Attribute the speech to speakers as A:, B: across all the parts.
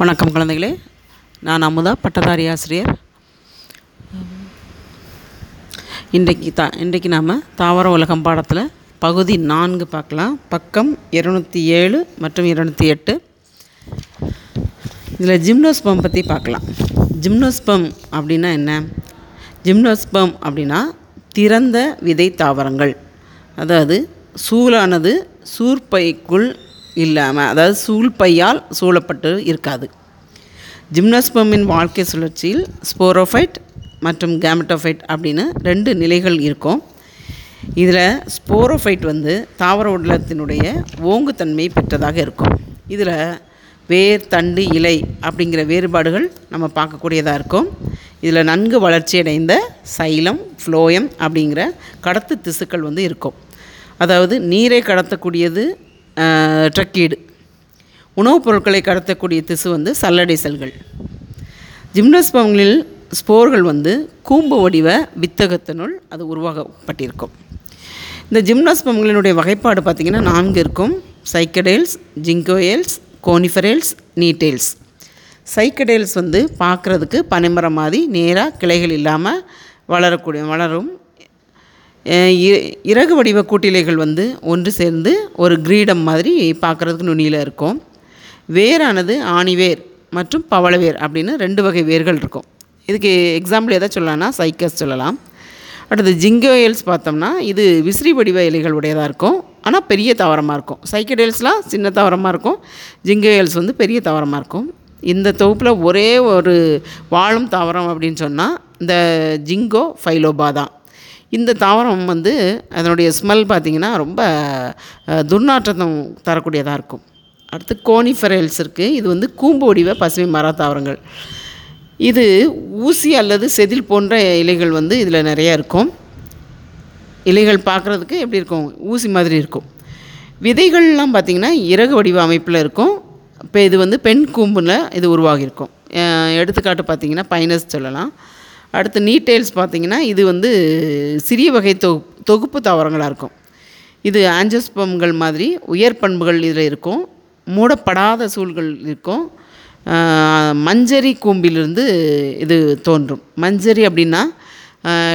A: வணக்கம் குழந்தைகளே. நான் அமுதா பட்டதாரி ஆசிரியர். இன்றைக்கு தா இன்றைக்கு நாம் தாவர உலகம் பாடத்தில் பகுதி நான்கு பார்க்கலாம். பக்கம் இருநூற்றி ஏழு மற்றும் இருநூற்றி எட்டு. இதில் ஜிம்னோஸ்பம் பற்றி பார்க்கலாம். ஜிம்னோஸ்பம் அப்படின்னா என்ன? ஜிம்னோஸ்பம் அப்படின்னா திறந்த விதை தாவரங்கள். அதாவது சூலானது சூர்பைக்குள் இல்லாமல் அதாவது சூழ்பையால் சூழப்பட்டு இருக்காது. ஜிம்னோஸ்பமின் வாழ்க்கை சுழற்சியில் ஸ்போரோஃபைட் மற்றும் கேமட்டோஃபைட் அப்படின்னு ரெண்டு நிலைகள் இருக்கும். இதில் ஸ்போரோஃபைட் வந்து தாவர உடலத்தினுடைய ஓங்குத்தன்மை பெற்றதாக இருக்கும். இதில் வேர் தண்டு இலை அப்படிங்கிற வேறுபாடுகள் நம்ம பார்க்கக்கூடியதாக இருக்கும். இதில் நன்கு வளர்ச்சியடைந்த சைலம் ஃப்ளோயம் அப்படிங்கிற கடத்து திசுக்கள் வந்து இருக்கும். அதாவது நீரை கடத்தக்கூடியது ட்ரக்கீடு உணவுப் பொருட்களை கடத்தக்கூடிய திசு வந்து சல்லடை செல்கள். ஜிம்னோஸ்பம்களில் ஸ்போர்கள் வந்து கூம்பு வடிவ வித்தகத்தினுள் அது உருவாக்கப்பட்டிருக்கும். இந்த ஜிம்னோஸ்பம்களினுடைய வகைப்பாடு பார்த்திங்கன்னா நான்கு இருக்கும். சைக்கடேல்ஸ் ஜிங்கோயல்ஸ் கோனிஃபரேல்ஸ் நீட்டேல்ஸ் சைக்கடேல்ஸ் வந்து பார்க்குறதுக்கு பனைமரம் மாதிரி நேராக கிளைகள் இல்லாமல் வளரக்கூடிய வளரும் இறகு வடிவ கூட்டிலைகள் வந்து ஒன்று சேர்ந்து ஒரு கிரீடம் மாதிரி பார்க்குறதுக்கு நுனியில் இருக்கும். வேரானது ஆணிவேர் மற்றும் பவளவேர் அப்படின்னு ரெண்டு வகை வேர்கள் இருக்கும். இதுக்கு எக்ஸாம்பிள் எதை சொல்லலாம்னா சைக்கஸ் சொல்லலாம். அடுத்து ஜிங்கோயல்ஸ் பார்த்தோம்னா இது விசிறி வடிவ இலைகள் உடையதாக இருக்கும். ஆனால் பெரிய தாவரமாக இருக்கும். சைக்கடேல்ஸ்லாம் சின்ன தாவரமாக இருக்கும். ஜிங்கோயல்ஸ் வந்து பெரிய தாவரமாக இருக்கும். இந்த தொகுப்பில் ஒரே ஒரு வாழும் தாவரம் அப்படின்னு சொன்னால் இந்த ஜிங்கோ ஃபைலோபா தான். இந்த தாவரம் வந்து அதனுடைய ஸ்மெல் பார்த்திங்கன்னா ரொம்ப துர்நாற்றத்தம் தரக்கூடியதாக இருக்கும். அடுத்து கோனிஃபரல்ஸ் இருக்குது இது வந்து கூம்பு வடிவ பசுமை மர தாவரங்கள். இது ஊசி அல்லது செதில் போன்ற இலைகள் வந்து இதில் நிறையா இருக்கும். இலைகள் பார்க்குறதுக்கு எப்படி இருக்கும்? ஊசி மாதிரி இருக்கும். விதைகள்லாம் பார்த்திங்கன்னா இறகு வடிவ அமைப்பில் இருக்கும். இப்போ இது வந்து பெண் கூம்பில் இது உருவாகியிருக்கும். எடுத்துக்காட்டு பார்த்திங்கன்னா பைனஸ் சொல்லலாம். அடுத்து நீட்டெயில்ஸ் பார்த்திங்கன்னா இது வந்து சிறிய வகை தொ தொகுப்பு தாவரங்களாக இருக்கும். இது ஆஞ்சஸ்பம்கள் மாதிரி உயர் பண்புகள் இதில் இருக்கும். மூடப்படாத சூழ்கள் இருக்கும். மஞ்சரி கூம்பிலிருந்து இது தோன்றும். மஞ்சரி அப்படின்னா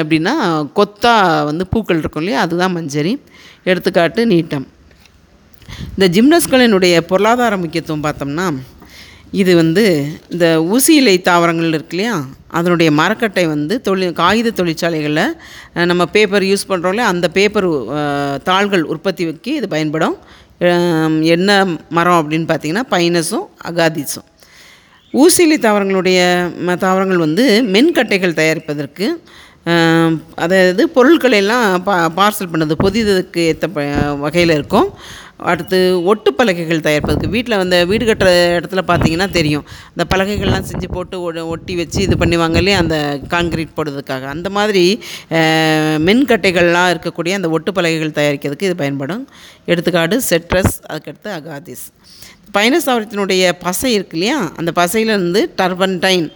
A: எப்படின்னா கொத்தா வந்து பூக்கள் இருக்கும் இல்லையா? அதுதான் மஞ்சரி. எடுத்துக்காட்டு நீட்டம். இந்த ஜிம்னஸ்களினுடைய பொருளாதார முக்கியத்துவம் பார்த்தோம்னா இது வந்து இந்த ஊசி இலை தாவரங்கள் இருக்கு இல்லையா அதனுடைய மரக்கட்டை வந்து தொழில் காகித தொழிற்சாலைகளில் நம்ம பேப்பர் யூஸ் பண்ணுறோம்ல அந்த பேப்பர் தாள்கள் உற்பத்திக்கு இது பயன்படும். என்ன மரம் அப்படின்னு பார்த்தீங்கன்னா பைனஸும் அகாதிஸும். ஊசிலி தாவரங்களுடைய தாவரங்கள் வந்து மென்கட்டைகள் தயாரிப்பதற்கு அதாவது பொருட்களை எல்லாம் பா பார்சல் பண்ணது பொதிதற்கு ஏற்ற ப வகையில் இருக்கும். அடுத்து ஒட்டு பலகைகள் தயாரிப்பதற்கு. வீட்டில் வந்து வீடு கட்டுற இடத்துல பார்த்தீங்கன்னா தெரியும். அந்த பலகைகள்லாம் செஞ்சு போட்டு ஒட்டி வச்சு இது பண்ணுவாங்க இல்லையா? அந்த கான்கிரீட் போடுறதுக்காக. அந்த மாதிரி மின்கட்டைகள்லாம் இருக்கக்கூடிய அந்த ஒட்டு பலகைகள் தயாரிக்கிறதுக்கு இது பயன்படும். எடுத்துக்காடு செட்ரஸ் அதுக்கடுத்து அகாதிஸ் பயணசாவரத்தினுடைய பசை இருக்கு இல்லையா? அந்த பசையிலேருந்து டர்பன்டைன்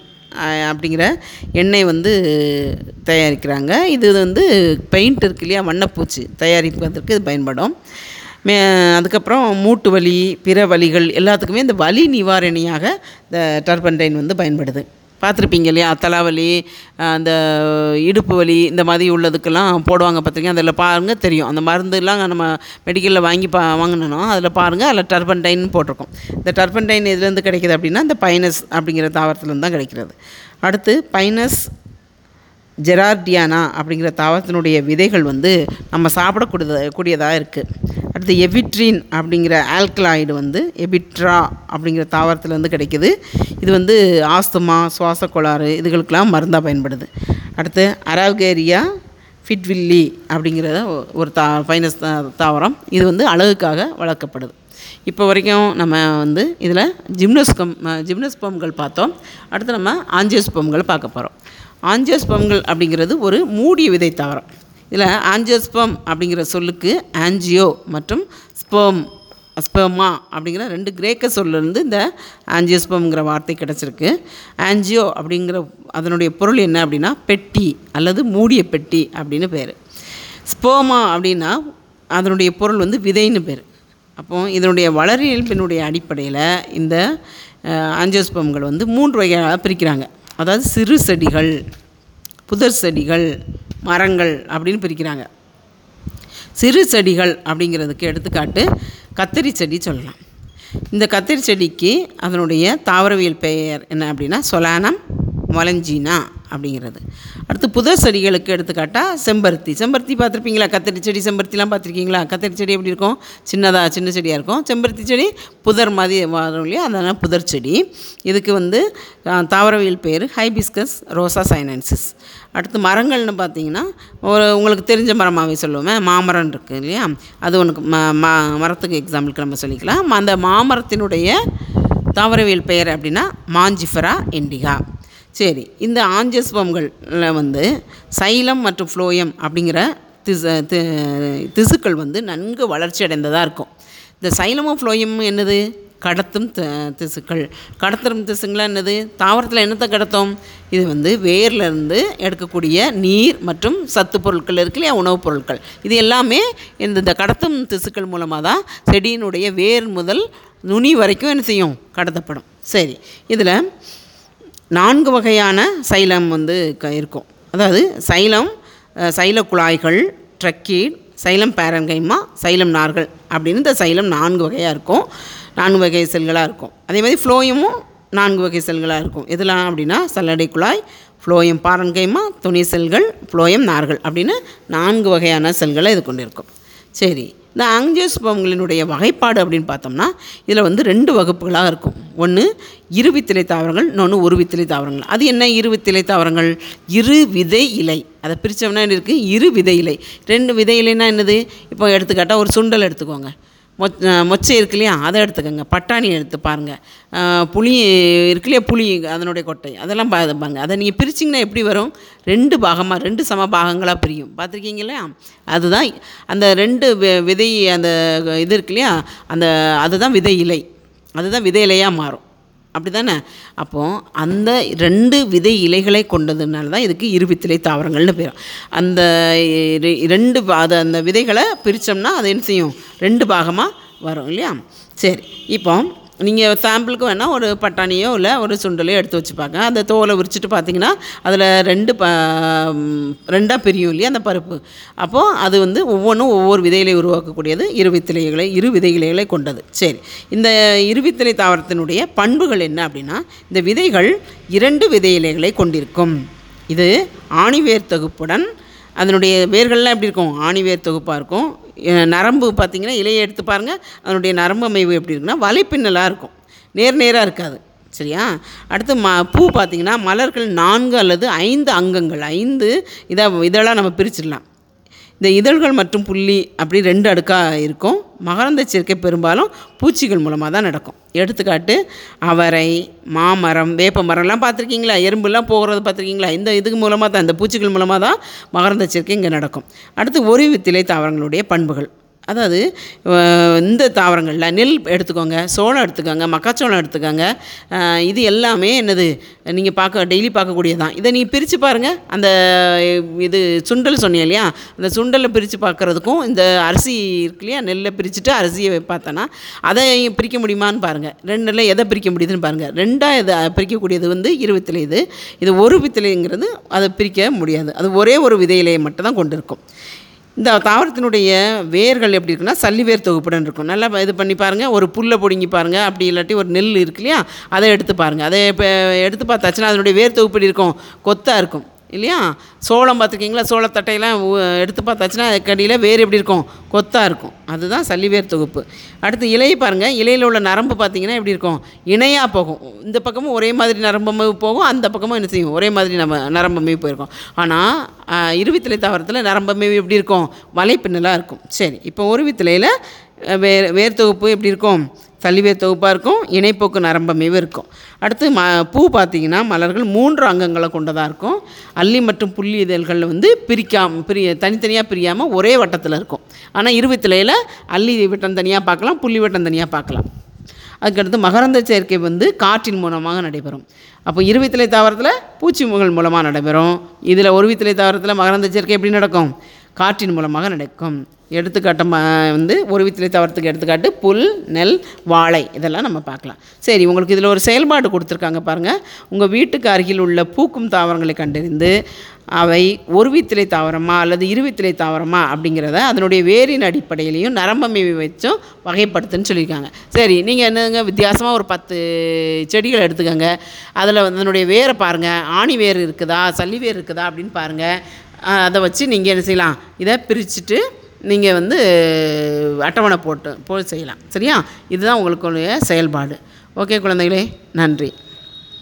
A: அப்படிங்கிற எண்ணெய் வந்து தயாரிக்கிறாங்க. இது வந்து பெயிண்ட் இருக்கு இல்லையா? வண்ணப்பூச்சி தயாரிப்பதற்கு இது பயன்படும். மே அதுக்கப்புறம் மூட்டு வலி பிற வலிகள் எல்லாத்துக்குமே இந்த வலி நிவாரணியாக இந்த டர்பன்டைன் வந்து பயன்படுது. பார்த்துருப்பீங்க இல்லையா? தலாவலி அந்த இடுப்பு வலி இந்த மாதிரி உள்ளதுக்கெல்லாம் போடுவாங்க பார்த்துருக்கீங்க? அதில் பாருங்கள் தெரியும். அந்த மருந்துலாம் நம்ம மெடிக்கலில் வாங்கி பா வாங்கினோம் அதில் பாருங்கள் அதில் டர்பன்டைன் போட்டிருக்கோம். இந்த டர்பன்டைன் எதுலேருந்து கிடைக்கிது அப்படின்னா இந்த பைனஸ் அப்படிங்கிற தாவரத்துலேருந்து தான் கிடைக்கிறது. அடுத்து பைனஸ் ஜெரார்டியானா அப்படிங்கிற தாவரத்தினுடைய விதைகள் வந்து நம்ம சாப்பிடக்கூடியத கூடியதாக இருக்குது அடுத்து எபிட்ரின் அப்படிங்கிற ஆல்கலாய்டு வந்து எபிட்ரா அப்படிங்கிற தாவரத்துலேருந்து கிடைக்கிது. இது வந்து ஆஸ்துமா சுவாச கோளாறு இதுகளுக்கெல்லாம் மருந்தாக பயன்படுது. அடுத்து அராவ்கேரியா ஃபிட்வில்லி அப்படிங்கிறத ஒரு தா ஃபைனஸ் தாவரம். இது வந்து அழகுக்காக வளர்க்கப்படுது. இப்போ வரைக்கும் நம்ம வந்து இதில் ஜிம்னோஸ்கம் ஜிம்னோஸ்பம்கள் பார்த்தோம். அடுத்து நம்ம ஆஞ்சியோஸ்பம்கள் பார்க்க போகிறோம் ஆஞ்சியோஸ்பம்கள் அப்படிங்கிறது ஒரு மூடிய விதை தாவரம். இதில் ஆஞ்சியோஸ்பம் அப்படிங்கிற சொல்லுக்கு ஆஞ்சியோ மற்றும் ஸ்பெர்ம் ஸ்பெர்மா அப்படிங்கிற ரெண்டு கிரேக்க சொல்லிருந்து இந்த ஆஞ்சியோஸ்பம்ங்கிற வார்த்தை கிடச்சிருக்கு. ஆஞ்சியோ அப்படிங்கிற அதனுடைய பொருள் என்ன அப்படின்னா பெட்டி அல்லது மூடிய பெட்டி அப்படின்னு பேர். ஸ்போமா அப்படின்னா அதனுடைய பொருள் வந்து விதைன்னு பேர். அப்போ இதனுடைய வளரியல்பினுடைய அடிப்படையில் இந்த ஆஞ்சியோஸ்பம்கள் வந்து மூன்று வகையாக பிரிக்கிறாங்க. அதாவது சிறு செடிகள் புதர் செடிகள் மரங்கள் அப்படின்னு பிரிக்கிறாங்க. சிறு செடிகள் அப்படிங்கிறதுக்கு எடுத்துக்காட்டு கத்திரி செடி சொல்லலாம். இந்த கத்திரி செடிக்கு அதனுடைய தாவரவியல் பெயர் என்ன அப்படின்னா சொலானம் மொலஞ்சினா அப்படிங்கிறது. அடுத்து புதர் செடிகளுக்கு எடுத்துக்காட்டால் செம்பருத்தி. செம்பருத்தி பார்த்துருப்பீங்களா? கத்திரி செடி செம்பருத்திலாம் பார்த்துருக்கீங்களா? கத்திரி செடி எப்படி இருக்கும்? சின்னதாக சின்ன செடியாக இருக்கும். செம்பருத்தி செடி புதர் மாதிரி வரும் இல்லையா? அதனால் புதர் செடி. இதுக்கு வந்து தாவரவியல் பேர் ஹைபிஸ்கஸ் ரோசா சைனன்சிஸ் அடுத்து மரங்கள்னு பார்த்தீங்கன்னா ஒரு உங்களுக்கு தெரிஞ்ச மரமாகவே சொல்லுவேன் மாமரம் இருக்குது இல்லையா? அது ஒன்றுக்கு ம மரத்துக்கு எக்ஸாம்பிளுக்கு நம்ம சொல்லிக்கலாம். அந்த மாமரத்தினுடைய தாவரவியல் பெயர் அப்படின்னா மாஞ்சிஃபரா இண்டிகா சரி இந்த ஆஞ்சஸ்பம்களில் வந்து சைலம் மற்றும் ஃப்ளோயம் அப்படிங்கிற திசு திசுக்கள் வந்து நன்கு வளர்ச்சி அடைந்ததாக இருக்கும். இந்த சைலமும் ஃப்ளோயமும் என்னது? கடத்தும் த திசுக்கள். கடத்தும் திசுங்களாம் என்னது? தாவரத்தில் என்னத்தை கடத்தும்? இது வந்து வேர்லேருந்து எடுக்கக்கூடிய நீர் மற்றும் சத்து பொருட்கள் இருக்கு இல்லையா? உணவுப் பொருட்கள். இது எல்லாமே இந்த இந்த கடத்தும் திசுக்கள் மூலமாக தான் செடியினுடைய வேர் முதல் நுனி வரைக்கும் என்ன செய்யும்? கடத்தப்படும். சரி இதில் நான்கு வகையான சைலம் வந்து க இருக்கும். அதாவது சைலம் சைல குழாய்கள் ட்ரக்கீட் சைலம் பேரங்கைமா சைலம் நார்கள் அப்படின்னு இந்த சைலம் நான்கு வகையாக இருக்கும். நான்கு வகை செல்களாக இருக்கும். அதே மாதிரி ஃப்ளோயமும் நான்கு வகை செல்களாக இருக்கும். இதெல்லாம் அப்படின்னா சல்லடை குழாய் ஃப்ளோயம் பாரன்கைமா துணி செல்கள் ஃப்ளோயம் நார்கள் அப்படின்னு நான்கு வகையான செல்களை இது கொண்டிருக்கும். சரி. இந்த ஆங்கியோஸ்பம்களினுடைய வகைப்பாடு அப்படின்னு பார்த்தோம்னா இதில் வந்து ரெண்டு வகுப்புகளாக இருக்கும். ஒன்று இருவித்திலை தாவரங்கள் இன்னொன்று ஒருவித்திலை தாவரங்கள். அது என்ன இருவித்திலை தாவரங்கள்? இரு விதை இலை. அதை பிரித்தோம்னா என்ன இருக்குது இரு விதை இலை. ரெண்டு விதை இலைன்னா என்னது? இப்போ எடுத்துக்காட்டால் ஒரு சுண்டல் எடுத்துக்கோங்க. மொச் மொச்சை இருக்கு இல்லையா? அதை எடுத்துக்கோங்க. பட்டாணி எடுத்து பாருங்கள் புளி இருக்கு இல்லையா? புளி அதனுடைய கொட்டை. அதெல்லாம் பார்ப்பாங்க அதை நீங்கள் பிரிச்சிங்கன்னா எப்படி வரும்? ரெண்டு பாகமாக ரெண்டு சம பாகங்களாக பிரியும். பார்த்துருக்கீங்க இல்லையா? அதுதான் அந்த ரெண்டு விதை அந்த இது இருக்கு இல்லையா? அந்த அதுதான் விதை இலை. அதுதான் விதை இலையாக மாறும். அப்படி தானே அப்போது அந்த ரெண்டு விதை இலைகளை கொண்டதுனால தான் இதுக்கு இருவித்திலை தாவரங்கள்னு பேர். அந்த ரெண்டு அது அந்த விதைகளை பிரித்தோம்னா அது என்ன செய்யும்? ரெண்டு பாகமாக வரும் இல்லையா? சரி இப்போ நீங்கள் சாம்பிளுக்கு வேணால் ஒரு பட்டாணியோ இல்லை ஒரு சுண்டலையோ எடுத்து வச்சு பார்க்க அந்த தோலை உரிச்சிட்டு பார்த்தீங்கன்னா அதில் ரெண்டு ப ரெண்டாக பிரியும் இல்லையா அந்த பருப்பு. அப்போது அது வந்து ஒவ்வொன்றும் ஒவ்வொரு விதைகளை உருவாக்கக்கூடியது. இருவித்திலைகளை இரு விதைகளை கொண்டது. சரி. இந்த இருவித்திலை தாவரத்தினுடைய பண்புகள் என்ன அப்படின்னா இந்த விதைகள் இரண்டு விதை இலைகளை கொண்டிருக்கும். இது ஆணிவேர் தொகுப்புடன் அதனுடைய வேர்கள்லாம் எப்படி இருக்கும்? ஆணிவேர் தொகுப்பாக இருக்கும். நரம்பு பார்த்திங்கன்னா இலையை எடுத்து பாருங்கள் அதனுடைய நரம்பு அமைவு எப்படி இருக்குன்னா வலைப்பின்னலாக இருக்கும். நேர் நேராக இருக்காது. சரியா? அடுத்து ம பூ பார்த்திங்கன்னா மலர்கள் நான்கு அல்லது ஐந்து அங்கங்கள். ஐந்து இதை இதெல்லாம் நம்ம பிரிச்சிடலாம். இந்த இதழ்கள் மற்றும் புள்ளி அப்படி ரெண்டு அடுக்காக இருக்கும். மகரந்த சேர்க்கை பெரும்பாலும் பூச்சிகள் மூலமாக தான் நடக்கும். எடுத்துக்காட்டு அவரை மாமரம் வேப்ப மரம்லாம் பார்த்துருக்கீங்களா? எறும்புலாம் போகிறது பார்த்துருக்கீங்களா? இந்த இதுக்கு மூலமாக தான் இந்த பூச்சிகள் மூலமாக தான் மகரந்த சேர்க்கை இங்கே நடக்கும். அடுத்து ஒரு வித்திலை தாவரங்களுடைய பண்புகள். அதாவது இந்த தாவரங்களில் நெல் எடுத்துக்கோங்க சோளம் எடுத்துக்கோங்க மக்காச்சோளம் எடுத்துக்கோங்க இது எல்லாமே என்னது நீங்கள் பார்க்க டெய்லி பார்க்கக்கூடியது தான் இதை நீங்கள் பிரித்து பாருங்கள் அந்த இது சுண்டல் சொன்னீங்க இல்லையா? அந்த சுண்டலை பிரித்து பார்க்குறதுக்கும் இந்த அரிசி இருக்கு இல்லையா? நெல்லை பிரிச்சுட்டு அரிசியை பார்த்தோன்னா அதை பிரிக்க முடியுமான்னு பாருங்கள் ரெண்டில் எதை பிரிக்க முடியுதுன்னு பாருங்கள் ரெண்டாக இதை பிரிக்கக்கூடியது வந்து இருபத்திலை இது. இது ஒரு வித்திலைங்கிறது அதை பிரிக்க முடியாது. அது ஒரே ஒரு விதையிலையை மட்டும் தான் கொண்டு இருக்கும் இந்த தாவரத்தினுடைய வேர்கள் எப்படி இருக்குன்னா சல்லிவேர் தொகுப்புடன் இருக்கும். நல்லா இது பண்ணி பாருங்கள் ஒரு புல்லை பிடுங்கி பாருங்கள் அப்படி இல்லாட்டி ஒரு நெல் இருக்கு இல்லையா? அதை எடுத்து பாருங்கள் அதை இப்போ எடுத்து பார்த்தாச்சுன்னா அதனுடைய வேர் தொகுப்பு எப்படி இருக்கும். கொத்தாக இருக்கும். இல்லையா? சோளம் பார்த்துருக்கீங்களா? சோளத்தட்டையெல்லாம் எடுத்து பார்த்தாச்சுன்னா அதுக்கடியில் வேர் எப்படி இருக்கும்? கொத்தாக இருக்கும். அதுதான் சல்லிவேர் தொகுப்பு. அடுத்து இலையை பாருங்கள் இலையில் உள்ள நரம்பு பார்த்தீங்கன்னா எப்படி இருக்கும்? இணையாக போகும். இந்த பக்கமும் ஒரே மாதிரி நரம்பு போகும். அந்த பக்கமும் என்ன செய்யும்? ஒரே மாதிரி நம்ம நரம்பமைவு போயிருக்கும். ஆனால் இருவித்திலை தாவரத்தில் நரம்பு நரம்பமைவு எப்படி இருக்கும்? வலைப்பின்னலாக இருக்கும். சரி இப்போ ஒரு வித்திலையில் வேர் வேர் தொகுப்பு எப்படி இருக்கும்? சல்லிவேர் தொகுப்பாக இருக்கும் இணைப்போக்கு நரம்பமைவு இருக்கும். அடுத்து ம பூ பார்த்திங்கன்னா மலர்கள் மூன்று அங்கங்களை கொண்டதாக இருக்கும். அல்லி மற்றும் புள்ளி இதழ்கள் வந்து பிரிக்காம பிரிய தனித்தனியாக பிரியாமல் ஒரே வட்டத்தில் இருக்கும். ஆனால் இருபத்திலையில் அல்லி வட்டம் தனியாக பார்க்கலாம் புள்ளி வட்டம் தனியாக பார்க்கலாம். அதுக்கடுத்து மகரந்த சேர்க்கை வந்து காற்றின் மூலமாக நடைபெறும். அப்போ இருவித்திலை தாவரத்தில் பூச்சி முகல் மூலமாக நடைபெறும். இதில் ஒரு வித்திலை தாவரத்தில் மகரந்த சேர்க்கை எப்படி நடக்கும்? காற்றின் மூலமாக நடக்கும். எடுத்துக்காட்டமாக வந்து ஒரு வித்திலை தவறத்துக்கு எடுத்துக்காட்டு புல் நெல் வாழை இதெல்லாம் நம்ம பார்க்கலாம். சரி உங்களுக்கு இதில் ஒரு செயல்பாடு கொடுத்துருக்காங்க பாருங்கள் உங்கள் வீட்டுக்கு அருகில் உள்ள பூக்கும் தாவரங்களை கண்டறிந்து அவை ஒரு வித்திலை தாவரமா அல்லது இருவித்திலை தாவரமா அப்படிங்கிறத அதனுடைய வேரின் அடிப்படையிலையும் நரம்பமைவை வச்சும் வகைப்படுத்துன்னு சொல்லியிருக்காங்க. சரி நீங்கள் என்னங்க வித்தியாசமாக ஒரு பத்து செடிகள் எடுத்துக்கோங்க. அதில் வந்து அதனுடைய வேரை பாருங்கள் ஆணி வேர் இருக்குதா? சல்லி வேர் இருக்குதா? அப்படின்னு பாருங்கள் அதை வச்சு நீங்கள் என்ன செய்யலாம்? இதை பிரிச்சுட்டு நீங்கள் வந்து அட்டவணை போட்டு போல் செய்யலாம். சரியா? இதுதான் உங்களுடைய செயல்பாடு. ஓகே குழந்தைகளே நன்றி.